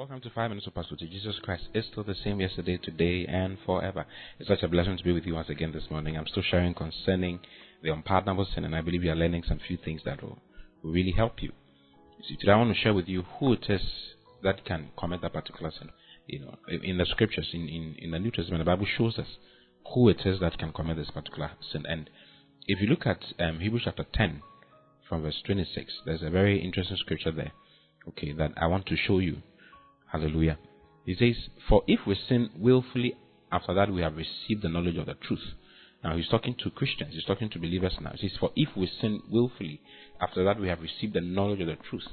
Welcome to Five Minutes of Pastor Jesus Christ is still the same yesterday, today, and forever. It's such a blessing to be with you once again this morning. I'm still sharing concerning the unpardonable sin, and I believe you are learning some few things that will, will really help you. you see, today I want to share with you who it is that can commit that particular sin. You know, in the scriptures, in, in, in the New Testament, the Bible shows us who it is that can commit this particular sin. And if you look at um, Hebrews chapter 10, from verse 26, there's a very interesting scripture there, okay, that I want to show you. Hallelujah. He says, For if we sin willfully, after that we have received the knowledge of the truth. Now he's talking to Christians, he's talking to believers now. He says, For if we sin willfully, after that we have received the knowledge of the truth.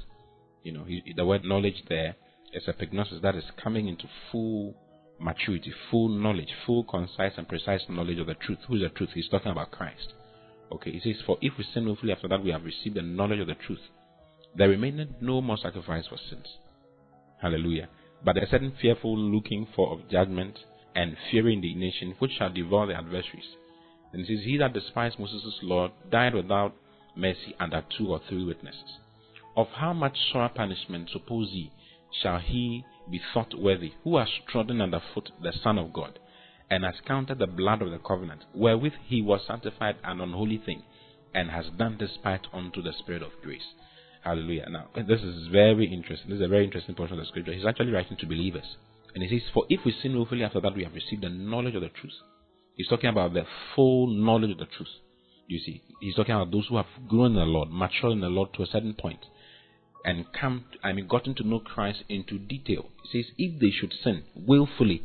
You know, he, the word knowledge there is a epignosis that is coming into full maturity, full knowledge, full, concise, and precise knowledge of the truth. Who is the truth? He's talking about Christ. Okay, he says, For if we sin willfully, after that we have received the knowledge of the truth, there remaineth no more sacrifice for sins. Hallelujah. But a certain fearful looking for of judgment and fiery indignation which shall devour the adversaries. And it says, He that despised Moses' law died without mercy under two or three witnesses. Of how much sore punishment, suppose ye, shall he be thought worthy, who has trodden under foot the Son of God, and has counted the blood of the covenant, wherewith he was sanctified an unholy thing, and has done despite unto the Spirit of grace. Hallelujah. Now, this is very interesting. This is a very interesting portion of the scripture. He's actually writing to believers. And he says, For if we sin willfully after that we have received the knowledge of the truth. He's talking about the full knowledge of the truth. You see, he's talking about those who have grown in the Lord, matured in the Lord to a certain point, and come, I mean, gotten to know Christ into detail. He says, if they should sin willfully,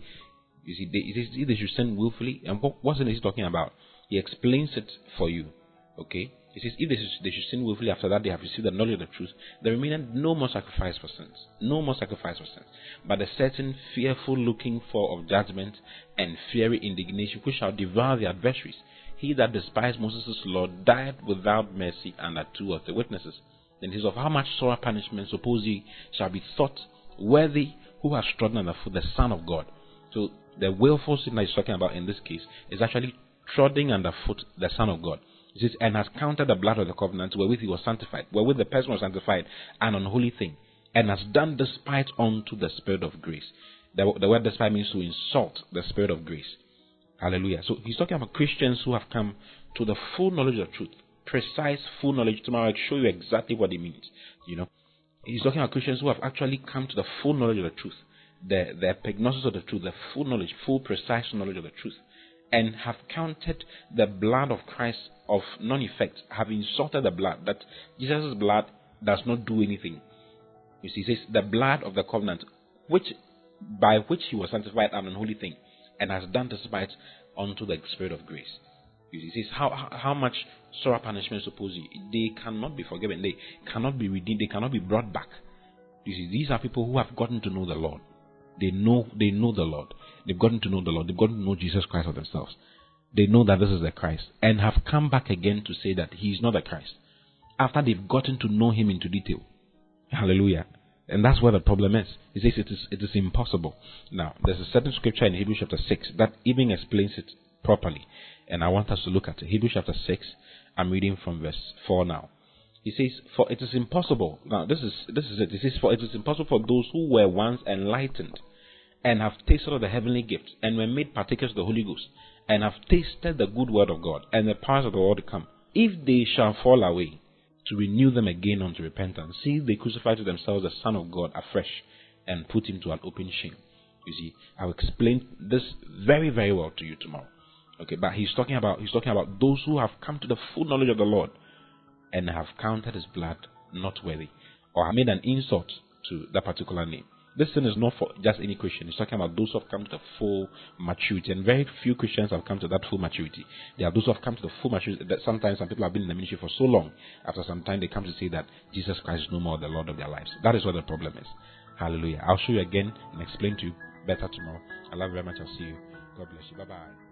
you see, they, he says, if they should sin willfully, and what, what's it he's talking about? He explains it for you. Okay? He says, if they should, they should sin willfully after that they have received the knowledge of the truth, there remaineth no more sacrifice for sins. No more sacrifice for sins. But a certain fearful looking for of judgment and fiery indignation which shall devour the adversaries. He that despised Moses' law died without mercy under two or three witnesses. Then he says, Of how much sore punishment suppose ye shall be thought worthy who has trodden under foot the Son of God. So the willful sin that he's talking about in this case is actually treading underfoot the Son of God. Says, and has counted the blood of the covenant wherewith he was sanctified, wherewith the person was sanctified, an unholy thing, and has done despite unto the Spirit of grace. The, the word despite means to insult the Spirit of grace. Hallelujah. So he's talking about Christians who have come to the full knowledge of truth, precise full knowledge. Tomorrow I'll show you exactly what it means. You know, he's talking about Christians who have actually come to the full knowledge of the truth, the the epignosis of the truth, the full knowledge, full precise knowledge of the truth and have counted the blood of Christ of non effect, have insulted the blood, that Jesus' blood does not do anything. You see, says, the blood of the covenant, which by which he was sanctified an unholy thing, and has done despite unto the Spirit of grace. You see, says, how, how much sorrow punishment suppose you? They cannot be forgiven, they cannot be redeemed, they cannot be brought back. You see, these are people who have gotten to know the Lord. They know they know the Lord. They've gotten to know the Lord. They've gotten to know Jesus Christ for themselves. They know that this is the Christ and have come back again to say that he is not the Christ after they've gotten to know him into detail. Hallelujah. And that's where the problem is. He says it is, it is impossible. Now, there's a certain scripture in Hebrews chapter 6 that even explains it properly. And I want us to look at it. Hebrews chapter 6, I'm reading from verse 4 now. He says, For it is impossible. Now, this is, this is it. He says, For it is impossible for those who were once enlightened and have tasted of the heavenly gift and were made partakers of the Holy Ghost and have tasted the good word of God and the powers of the world to come, if they shall fall away, to renew them again unto repentance. See, they crucify to themselves the Son of God afresh and put him to an open shame. You see, I'll explain this very, very well to you tomorrow. Okay, but he's talking about he's talking about those who have come to the full knowledge of the Lord and have counted his blood not worthy, or have made an insult to that particular name. This thing is not for just any Christian. It's talking about those who have come to the full maturity. And very few Christians have come to that full maturity. There are those who have come to the full maturity. That sometimes some people have been in the ministry for so long. After some time, they come to say that Jesus Christ is no more the Lord of their lives. That is what the problem is. Hallelujah. I'll show you again and explain to you better tomorrow. I love you very much. I'll see you. God bless you. Bye bye.